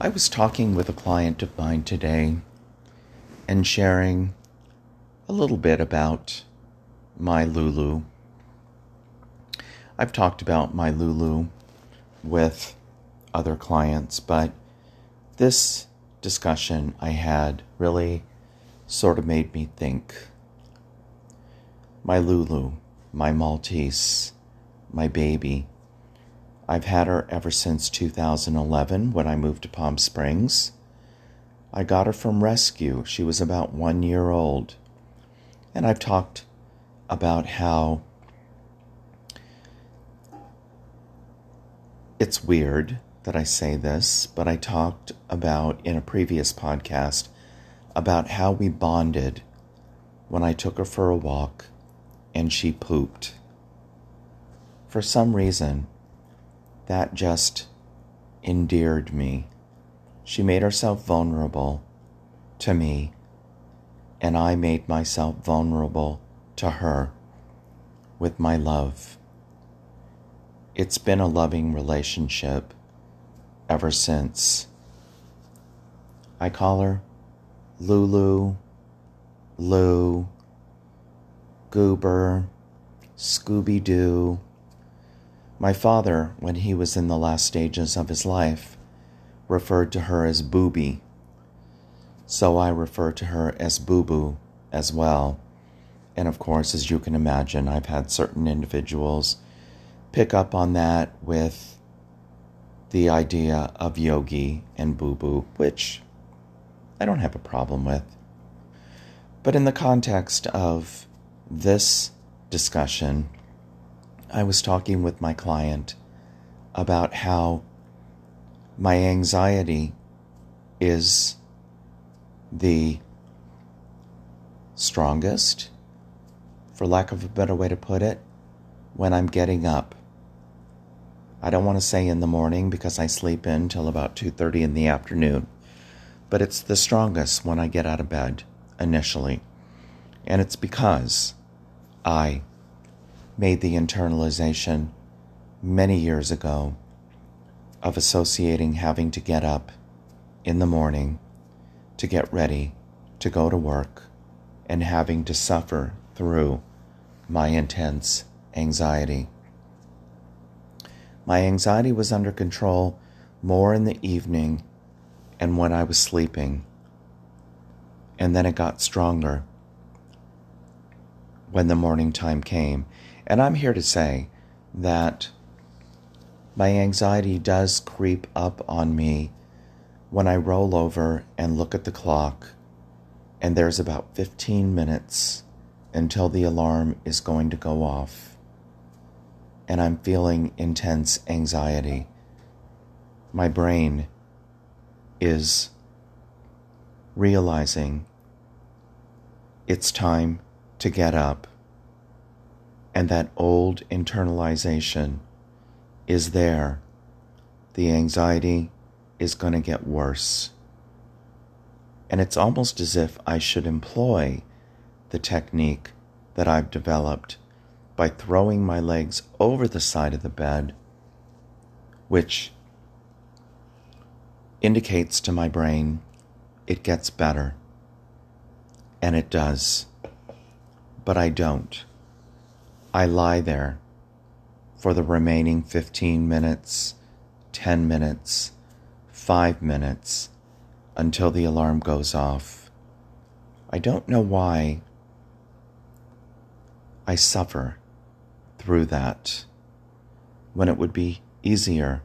I was talking with a client of mine today and sharing a little bit about my Lulu. I've talked about my Lulu with other clients, but this discussion I had really sort of made me think. My Lulu, my Maltese, my baby. I've had her ever since 2011 when I moved to Palm Springs. I got her from rescue. She was about one year old. And I've talked about how it's weird that I say this, but I talked about in a previous podcast about how we bonded when I took her for a walk and she pooped. For some reason, that just endeared me. She made herself vulnerable to me, and I made myself vulnerable to her with my love. It's been a loving relationship ever since. I call her Lulu, Lou, Goober, Scooby Doo. My father, when he was in the last stages of his life, referred to her as Booby. So I refer to her as Boo Boo as well. And of course, as you can imagine, I've had certain individuals pick up on that with the idea of yogi and boo boo, which I don't have a problem with. But in the context of this discussion, I was talking with my client about how my anxiety is the strongest, for lack of a better way to put it, when I'm getting up. I don't want to say in the morning because I sleep in till about 2:30 in the afternoon, but it's the strongest when I get out of bed initially. And it's because I made the internalization many years ago of associating having to get up in the morning to get ready to go to work and having to suffer through my intense anxiety. My anxiety was under control more in the evening and when I was sleeping, and then it got stronger when the morning time came. And I'm here to say that my anxiety does creep up on me when I roll over and look at the clock, and there's about 15 minutes until the alarm is going to go off, and I'm feeling intense anxiety. My brain is realizing it's time to get up. And that old internalization is there. The anxiety is going to get worse. And it's almost as if I should employ the technique that I've developed by throwing my legs over the side of the bed, which indicates to my brain it gets better. And it does but I don't. I lie there for the remaining 15 minutes, 10 minutes, 5 minutes until the alarm goes off. I don't know why I suffer through that when it would be easier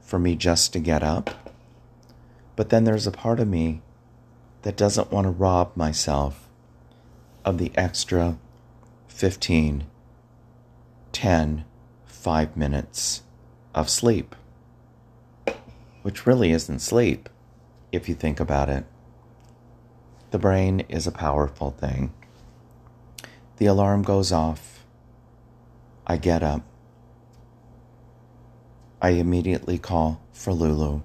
for me just to get up. But then there's a part of me that doesn't want to rob myself of the extra 15, 10, 5 minutes of sleep, which really isn't sleep if you think about it. The brain is a powerful thing. The alarm goes off. I get up. I immediately call for Lulu,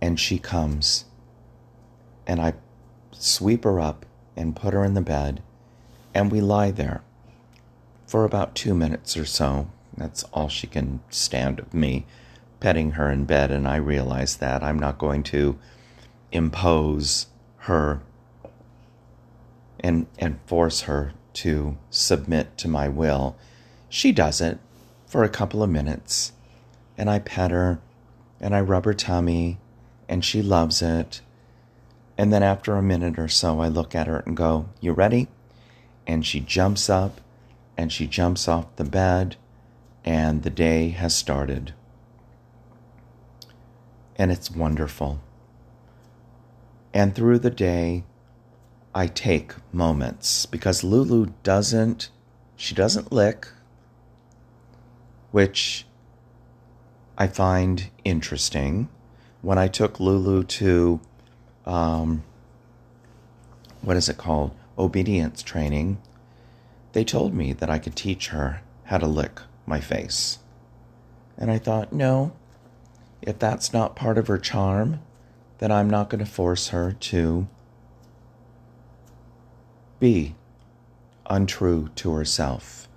and she comes, and I sweep her up and put her in the bed, and we lie there for about two minutes or so. That's all she can stand of me petting her in bed, and I realize that I'm not going to impose her and, and force her to submit to my will. She does it for a couple of minutes, and I pet her and I rub her tummy, and she loves it. And then after a minute or so, I look at her and go, You ready? And she jumps up and she jumps off the bed, and the day has started. And it's wonderful. And through the day, I take moments because Lulu doesn't, she doesn't lick, which I find interesting. When I took Lulu to, um, what is it called? Obedience training, they told me that I could teach her how to lick my face. And I thought, no, if that's not part of her charm, then I'm not going to force her to be untrue to herself.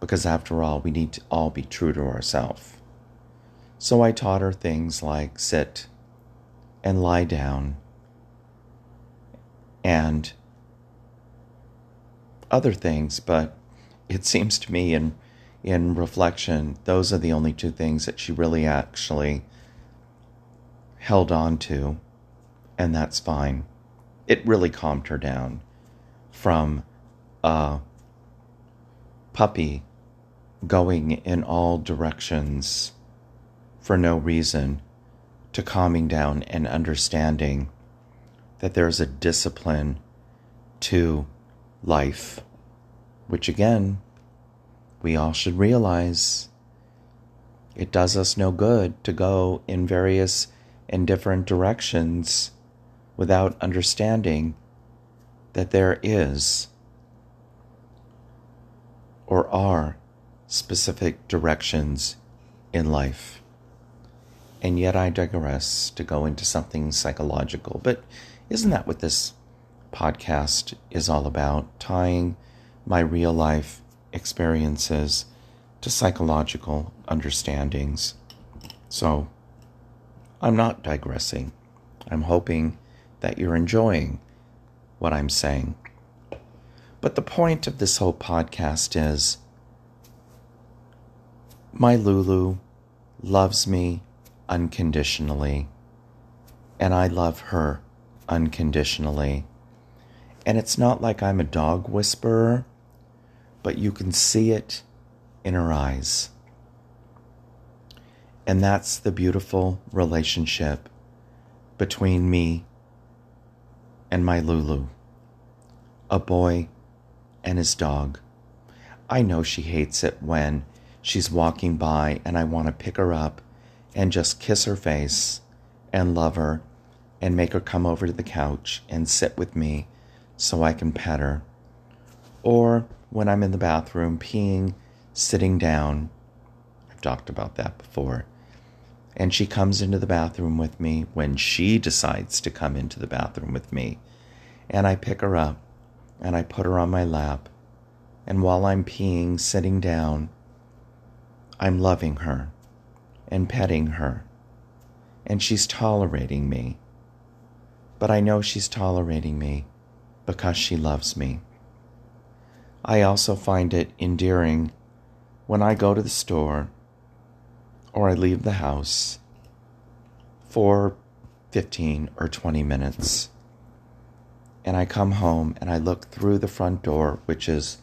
Because after all, we need to all be true to ourselves. So I taught her things like sit and lie down and other things, but it seems to me in in reflection, those are the only two things that she really actually held on to, and that's fine. It really calmed her down from a puppy going in all directions for no reason to calming down and understanding that there's a discipline to life, which again, we all should realize it does us no good to go in various and different directions without understanding that there is or are specific directions in life. And yet I digress to go into something psychological. But isn't that what this podcast is all about tying my real life experiences to psychological understandings. So I'm not digressing. I'm hoping that you're enjoying what I'm saying. But the point of this whole podcast is my Lulu loves me unconditionally, and I love her unconditionally. And it's not like I'm a dog whisperer, but you can see it in her eyes. And that's the beautiful relationship between me and my Lulu, a boy and his dog. I know she hates it when she's walking by and I want to pick her up and just kiss her face and love her and make her come over to the couch and sit with me so I can pet her. Or when I'm in the bathroom peeing, sitting down. I've talked about that before. And she comes into the bathroom with me when she decides to come into the bathroom with me. And I pick her up and I put her on my lap. And while I'm peeing, sitting down, I'm loving her and petting her. And she's tolerating me. But I know she's tolerating me because she loves me. I also find it endearing when I go to the store or I leave the house for 15 or 20 minutes and I come home and I look through the front door, which is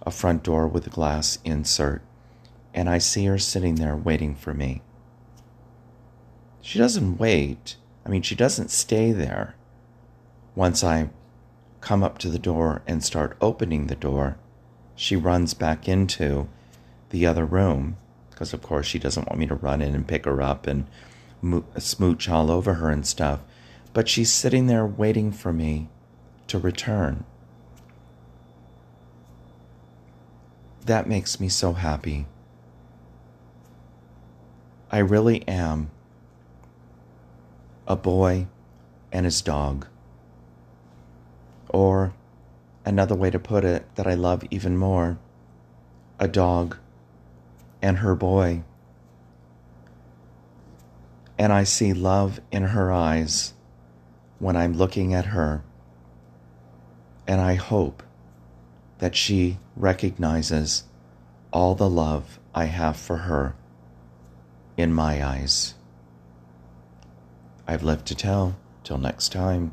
a front door with a glass insert, and I see her sitting there waiting for me. She doesn't wait. I mean, she doesn't stay there once I come up to the door and start opening the door, she runs back into the other room because, of course, she doesn't want me to run in and pick her up and mo- smooch all over her and stuff. But she's sitting there waiting for me to return. That makes me so happy. I really am a boy and his dog. Or, another way to put it that I love even more, a dog and her boy. and I see love in her eyes when I'm looking at her. And I hope that she recognizes all the love I have for her in my eyes. I've left to tell. Till next time.